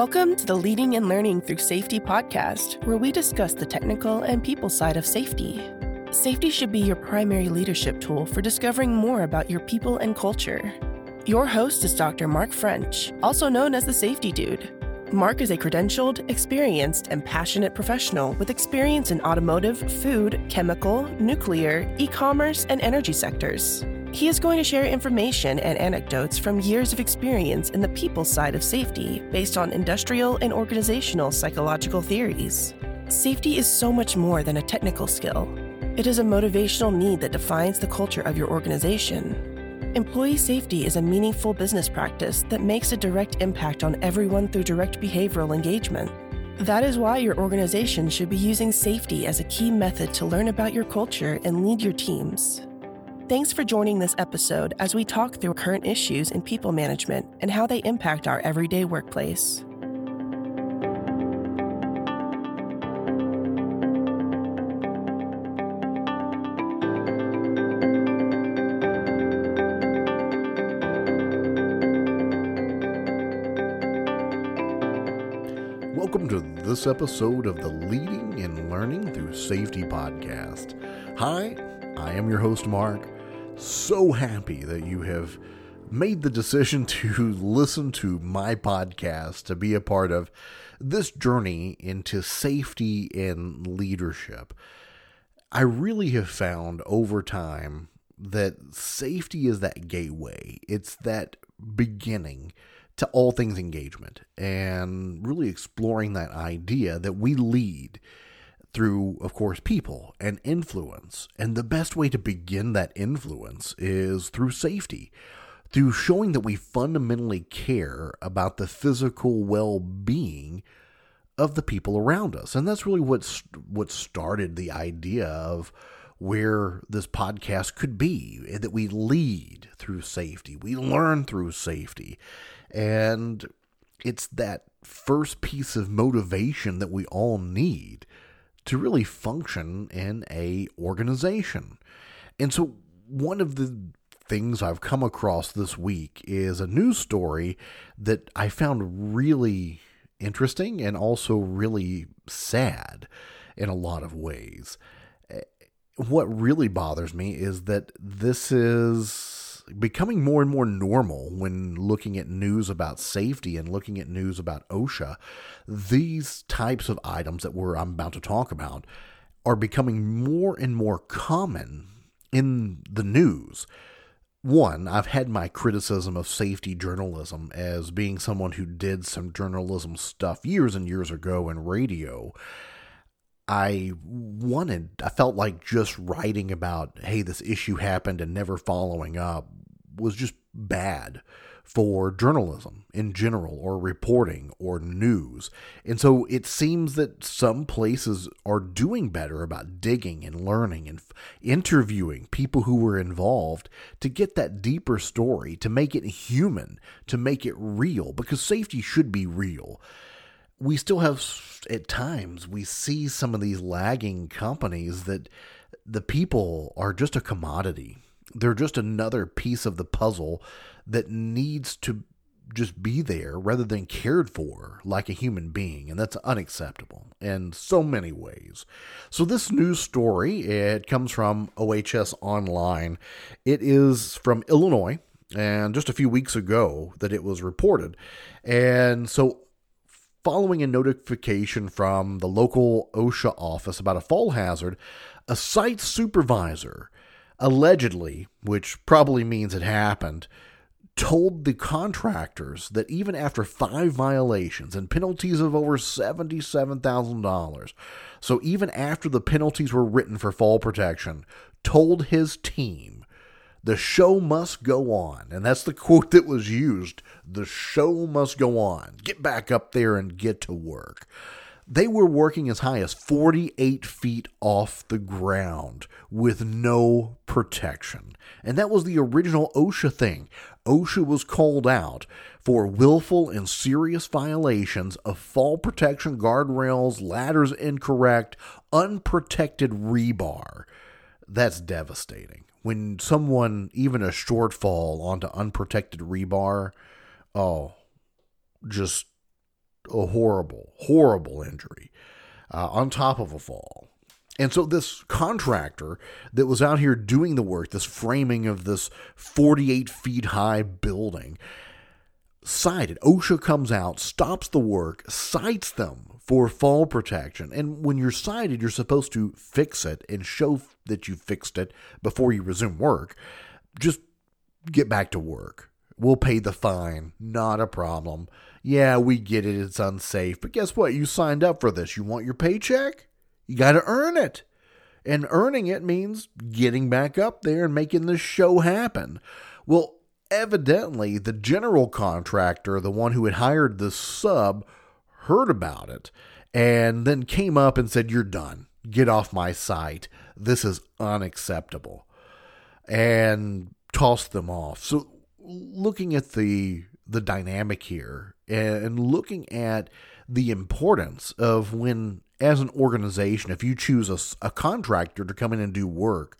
Welcome to the Leading and Learning Through Safety podcast, where we discuss the technical and people side of safety. Safety should be your primary leadership tool for discovering more about your people and culture. Your host is Dr. Mark French, also known as the Safety Dude. Mark is a credentialed, experienced, and passionate professional with experience in automotive, food, chemical, nuclear, e commerce, and energy sectors. He is going to share information and anecdotes from years of experience in the people side of safety based on industrial and organizational psychological theories. Safety is so much more than a technical skill, it is a motivational need that defines the culture of your organization. Employee safety is a meaningful business practice that makes a direct impact on everyone through direct behavioral engagement. That is why your organization should be using safety as a key method to learn about your culture and lead your teams. Thanks for joining this episode as we talk through current issues in people management and how they impact our everyday workplace. Welcome to this episode of the Leading and Learning Through Safety podcast. Hi, I am your host, Mark. So happy that you have made the decision to listen to my podcast to be a part of this journey into safety and leadership. I really have found over time that safety is that gateway, it's that beginning to all things engagement and really exploring that idea that we lead through, of course, people and influence. And the best way to begin that influence is through safety, through showing that we fundamentally care about the physical well being of the people around us. And that's really what's what started the idea of where this podcast could be that we lead through safety, we learn through safety, and it's that first piece of motivation that we all need to really function in a organization. And so one of the things I've come across this week is a news story that I found really interesting and also really sad in a lot of ways. Eh, what really bothers me is that this is becoming more and more normal when looking at news about safety and looking at news about OSHA. These types of items that we're I'm about to talk about are becoming more and more common in the news. One, I've had my criticism of safety journalism as being someone who did some journalism stuff years and years ago in radio. I wanted, I felt like just writing about, hey, this issue happened and never following up was just bad for journalism in general or reporting or news. And so it seems that some places are doing better about digging and learning and f- interviewing people who were involved to get that deeper story, to make it human, to make it real, because safety should be real. We still have, at times, we see some of these lagging companies that the people are just a commodity they're just another piece of the puzzle that needs to just be there rather than cared for like a human being and that's unacceptable in so many ways. So this news story it comes from ohs online. It is from illinois and just a few weeks ago that it was reported. And so following a notification from the local osha office about a fall hazard a site supervisor allegedly, which probably means it happened, told the contractors that even after five violations and penalties of over $77,000, so even after the penalties were written for fall protection, told his team, the show must go on. And that's the quote that was used the show must go on. Get back up there and get to work. They were working as high as 48 feet off the ground with no protection. And that was the original OSHA thing. OSHA was called out for willful and serious violations of fall protection guardrails, ladders incorrect, unprotected rebar. That's devastating. When someone, even a shortfall onto unprotected rebar, oh, just a horrible, horrible injury uh, on top of a fall. And so, this contractor that was out here doing the work, this framing of this 48 feet high building, cited. OSHA comes out, stops the work, cites them for fall protection. And when you're cited, you're supposed to fix it and show that you fixed it before you resume work. Just get back to work. We'll pay the fine. Not a problem. Yeah, we get it. It's unsafe. But guess what? You signed up for this. You want your paycheck? You got to earn it. And earning it means getting back up there and making the show happen. Well, evidently, the general contractor, the one who had hired the sub, heard about it and then came up and said, You're done. Get off my site. This is unacceptable. And tossed them off. So, looking at the the dynamic here and looking at the importance of when as an organization if you choose a, a contractor to come in and do work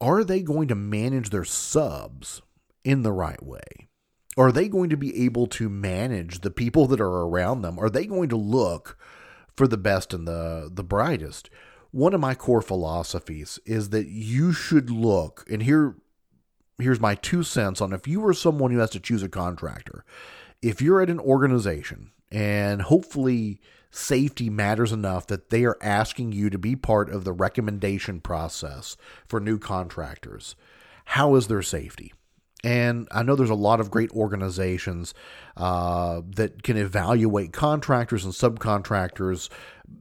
are they going to manage their subs in the right way? Are they going to be able to manage the people that are around them? Are they going to look for the best and the the brightest? One of my core philosophies is that you should look and here here's my two cents on if you were someone who has to choose a contractor. If you're at an organization and hopefully safety matters enough that they are asking you to be part of the recommendation process for new contractors, how is their safety? And I know there's a lot of great organizations uh, that can evaluate contractors and subcontractors,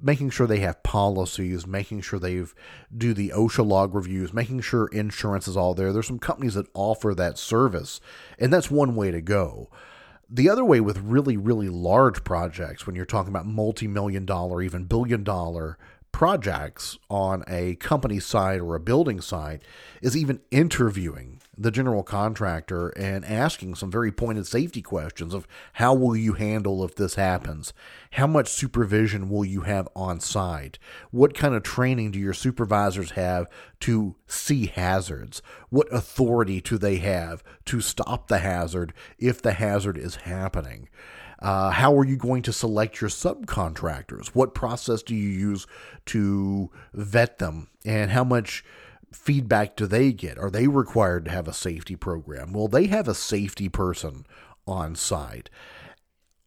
making sure they have policies, making sure they've do the OSHA log reviews, making sure insurance is all there. There's some companies that offer that service, and that's one way to go. The other way with really, really large projects, when you're talking about multi million dollar, even billion dollar projects on a company side or a building site, is even interviewing the general contractor and asking some very pointed safety questions of how will you handle if this happens? How much supervision will you have on site? What kind of training do your supervisors have to see hazards? What authority do they have to stop the hazard if the hazard is happening? Uh, how are you going to select your subcontractors? What process do you use to vet them? And how much feedback do they get? Are they required to have a safety program? Will they have a safety person on site?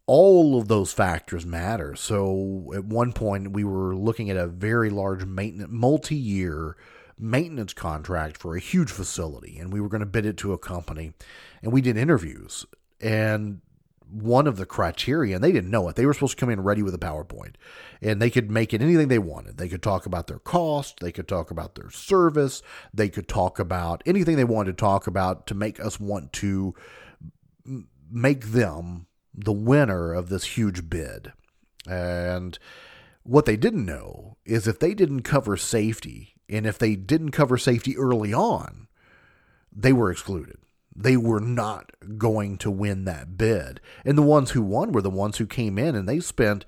All of those factors matter. So at one point, we were looking at a very large maintenance, multi year maintenance contract for a huge facility, and we were going to bid it to a company. And we did interviews. And one of the criteria, and they didn't know it. They were supposed to come in ready with a PowerPoint, and they could make it anything they wanted. They could talk about their cost, they could talk about their service, they could talk about anything they wanted to talk about to make us want to make them the winner of this huge bid. And what they didn't know is if they didn't cover safety, and if they didn't cover safety early on, they were excluded they were not going to win that bid. And the ones who won were the ones who came in and they spent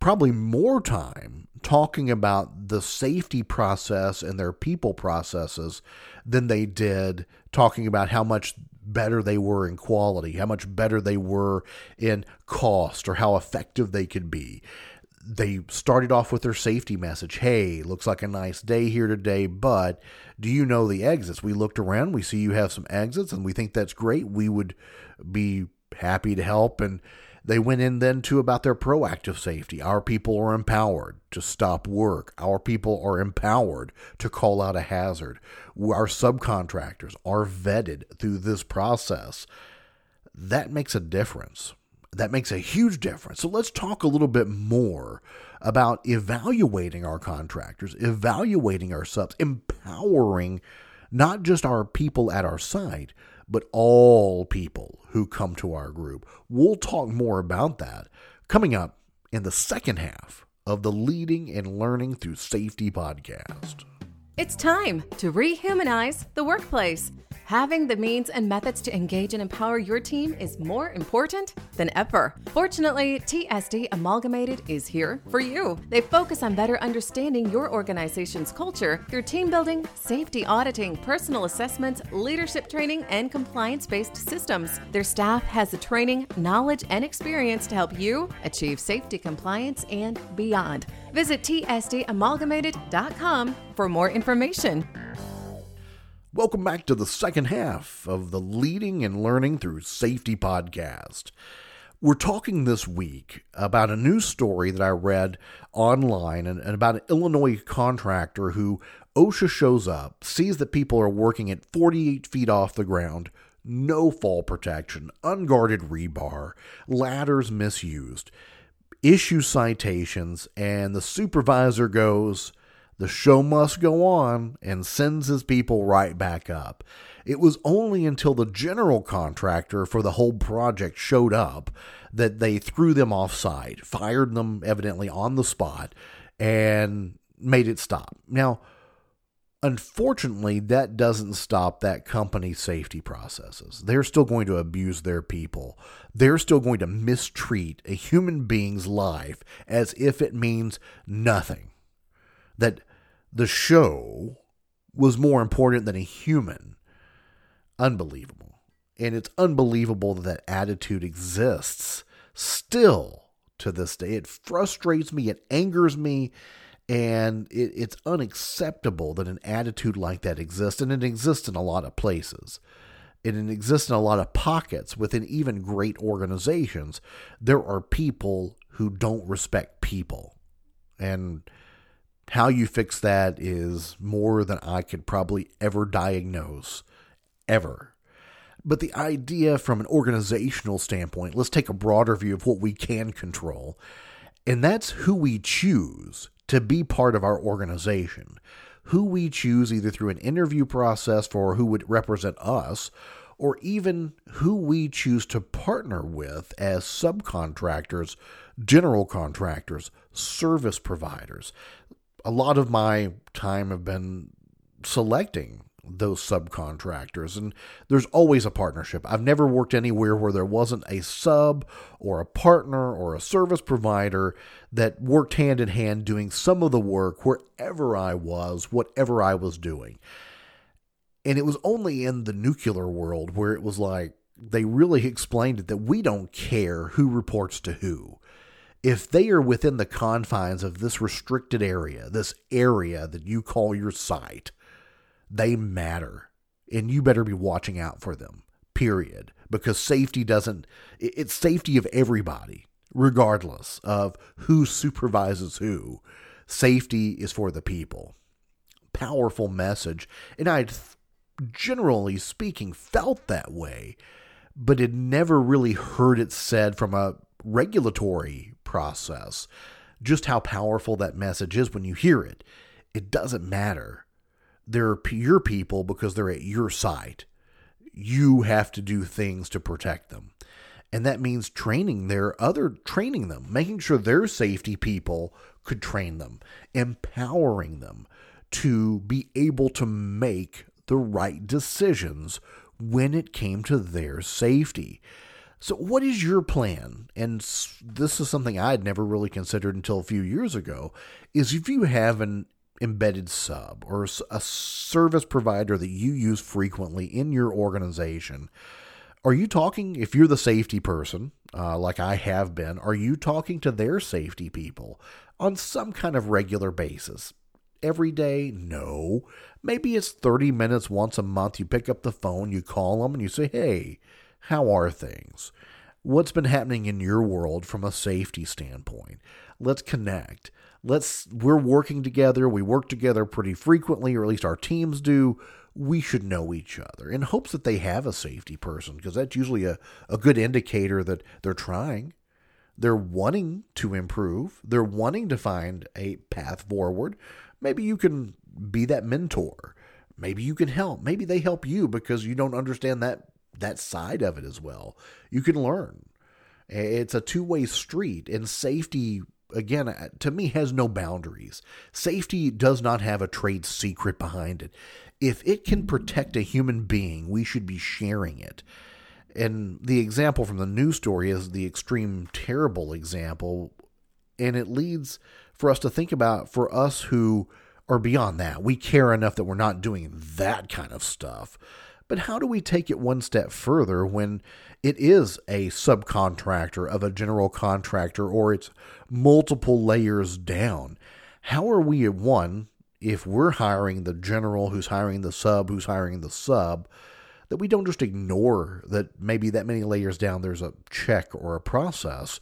probably more time talking about the safety process and their people processes than they did talking about how much better they were in quality, how much better they were in cost, or how effective they could be they started off with their safety message. Hey, looks like a nice day here today, but do you know the exits? We looked around, we see you have some exits, and we think that's great. We would be happy to help. And they went in then to about their proactive safety. Our people are empowered to stop work. Our people are empowered to call out a hazard. Our subcontractors are vetted through this process. That makes a difference that makes a huge difference. So let's talk a little bit more about evaluating our contractors, evaluating our subs, empowering not just our people at our site, but all people who come to our group. We'll talk more about that coming up in the second half of the Leading and Learning Through Safety podcast. It's time to rehumanize the workplace. Having the means and methods to engage and empower your team is more important than ever. Fortunately, TSD Amalgamated is here for you. They focus on better understanding your organization's culture through team building, safety auditing, personal assessments, leadership training, and compliance based systems. Their staff has the training, knowledge, and experience to help you achieve safety compliance and beyond. Visit tsdamalgamated.com for more information. Welcome back to the second half of the Leading and Learning Through Safety podcast. We're talking this week about a news story that I read online and, and, about an Illinois contractor who OSHA shows up, sees that people are working at 48 feet off the ground, no fall protection, unguarded rebar, ladders misused, issue citations, and the supervisor goes, the show must go on and sends his people right back up. It was only until the general contractor for the whole project showed up that they threw them offside, fired them evidently on the spot, and made it stop. Now, unfortunately, that doesn't stop that company's safety processes. They're still going to abuse their people. They're still going to mistreat a human being's life as if it means nothing. That the show was more important than a human. Unbelievable. And it's unbelievable that that attitude exists still to this day. It frustrates me, it angers me, and it, it's unacceptable that an attitude like that exists. And it exists in a lot of places. And it exists in a lot of pockets within even great organizations. There are people who don't respect people. And how you fix that is more than I could probably ever diagnose, ever. But the idea from an organizational standpoint, let's take a broader view of what we can control, and that's who we choose to be part of our organization. Who we choose either through an interview process for who would represent us, or even who we choose to partner with as subcontractors, general contractors, service providers a lot of my time have been selecting those subcontractors and there's always a partnership. I've never worked anywhere where there wasn't a sub or a partner or a service provider that worked hand in hand doing some of the work wherever I was, whatever I was doing. And it was only in the nuclear world where it was like they really explained it that we don't care who reports to who if they are within the confines of this restricted area, this area that you call your site, they matter. And you better be watching out for them, period. Because safety doesn't, it's safety of everybody, regardless of who supervises who. Safety is for the people. Powerful message. And I'd, generally speaking, felt that way, but had never really heard it said from a regulatory process. Just how powerful that message is when you hear it. It doesn't matter. They're your people because they're at your site. You have to do things to protect them. And that means training their other training them, making sure their safety people could train them, empowering them to be able to make the right decisions when it came to their safety. So, what is your plan? And this is something I'd never really considered until a few years ago. Is if you have an embedded sub or a service provider that you use frequently in your organization, are you talking, if you're the safety person, uh, like I have been, are you talking to their safety people on some kind of regular basis? Every day? No. Maybe it's 30 minutes once a month. You pick up the phone, you call them, and you say, hey, how are things? What's been happening in your world from a safety standpoint? Let's connect. Let's we're working together. We work together pretty frequently, or at least our teams do. We should know each other in hopes that they have a safety person, because that's usually a, a good indicator that they're trying. They're wanting to improve. They're wanting to find a path forward. Maybe you can be that mentor. Maybe you can help. Maybe they help you because you don't understand that that side of it as well. You can learn. It's a two way street, and safety again, uh, to me, has no boundaries. Safety does not have a trade secret behind it. If it can protect a human being, we should be sharing it. And the example from the news story is the extreme terrible example. And it leads for us to think about for us who are beyond that. We care enough that we're not doing that kind of stuff. But how do we take it one step further when it is a subcontractor of a general contractor or it's multiple layers down? How are we at one, if we're hiring the general who's hiring the sub who's hiring the sub, that we don't just ignore that maybe that many layers down there's a check or a process,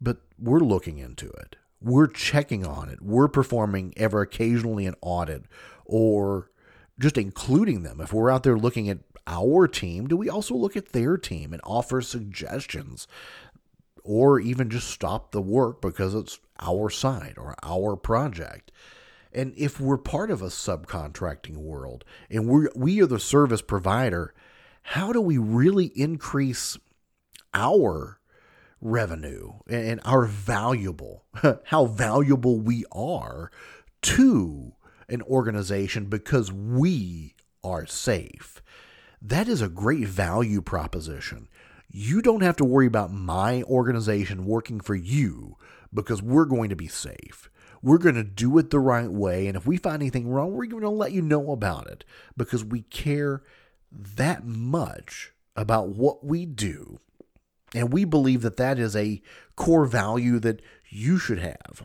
but we're looking into it. We're checking on it. We're performing ever occasionally an audit or just including them. If we're out there looking at our team, do we also look at their team and offer suggestions? Or even just stop the work because it's our side or our project. And if we're part of a subcontracting world and we we are the service provider, how do we really increase our revenue and our valuable how valuable we are to an organization because we are safe. That is a great value proposition. You don't have to worry about my organization working for you because we're going to be safe. We're going to do it the right way. And if we find anything wrong, we're going to let you know about it because we care that much about what we do. And we believe that that is a core value that you should have.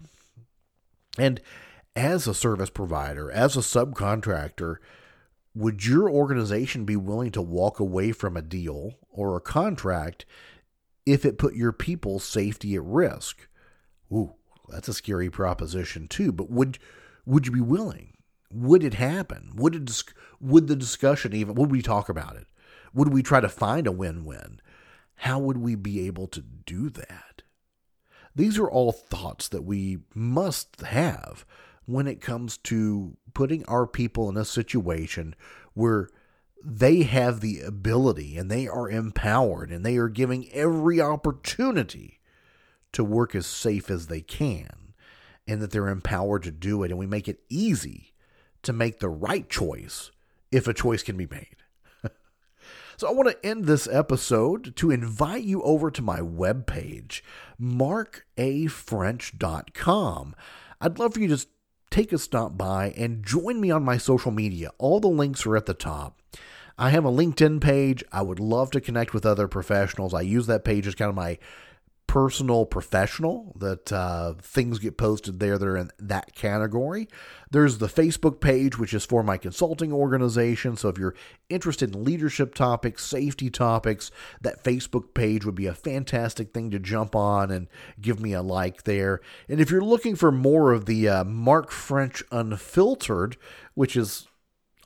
And as a service provider, as a subcontractor, would your organization be willing to walk away from a deal or a contract if it put your people's safety at risk? Ooh, that's a scary proposition too. But would would you be willing? Would it happen? Would it would the discussion even would we talk about it? Would we try to find a win-win? How would we be able to do that? These are all thoughts that we must have when it comes to putting our people in a situation where they have the ability and they are empowered and they are giving every opportunity to work as safe as they can and that they're empowered to do it and we make it easy to make the right choice if a choice can be made. so I want to end this episode to invite you over to my webpage, markafrench.com. I'd love for you to take a stop by and join me on my social media. All the links are at the top. I have a LinkedIn page. I would love to connect with other professionals. I use that page as kind of my personal professional that uh, things get posted there that are in that category. There's the Facebook page, which is for my consulting organization. So if you're interested in leadership topics, safety topics, that Facebook page would be a fantastic thing to jump on and give me a like there. And if you're looking for more of the uh, Mark French Unfiltered, which is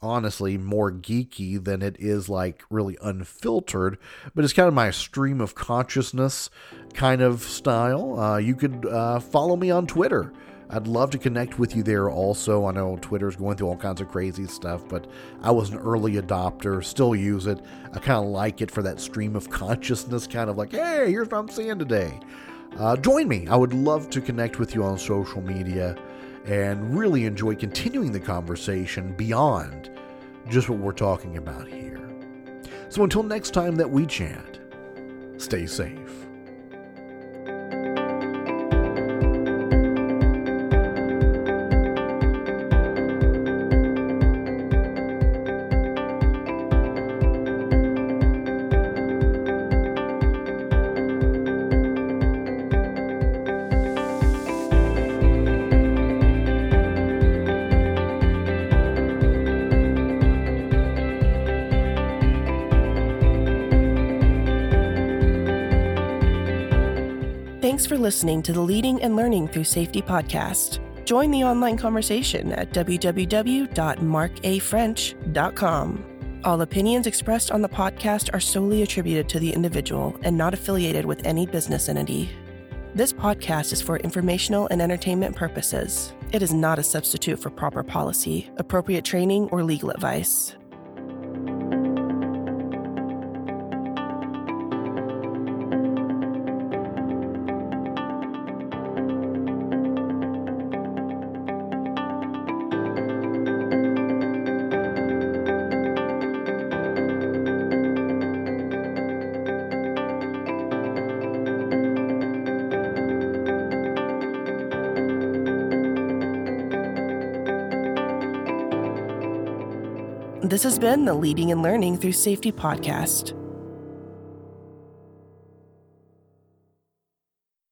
honestly more geeky than it is like really unfiltered, but it's kind of my stream of consciousness kind of style. Uh, you could uh, follow me on Twitter. I'd love to connect with you there also. I know Twitter's going through all kinds of crazy stuff, but I was an early adopter, still use it. I kind of like it for that stream of consciousness, kind of like, hey, here's what I'm seeing today. Uh, join me. I would love to connect with you on social media and really enjoy continuing the conversation beyond just what we're talking about here. So until next time that we chat, stay safe. Listening to the Leading and Learning Through Safety podcast. Join the online conversation at www.markafrench.com. All opinions expressed on the podcast are solely attributed to the individual and not affiliated with any business entity. This podcast is for informational and entertainment purposes. It is not a substitute for proper policy, appropriate training, or legal advice. Has been the Leading and Learning Through Safety podcast.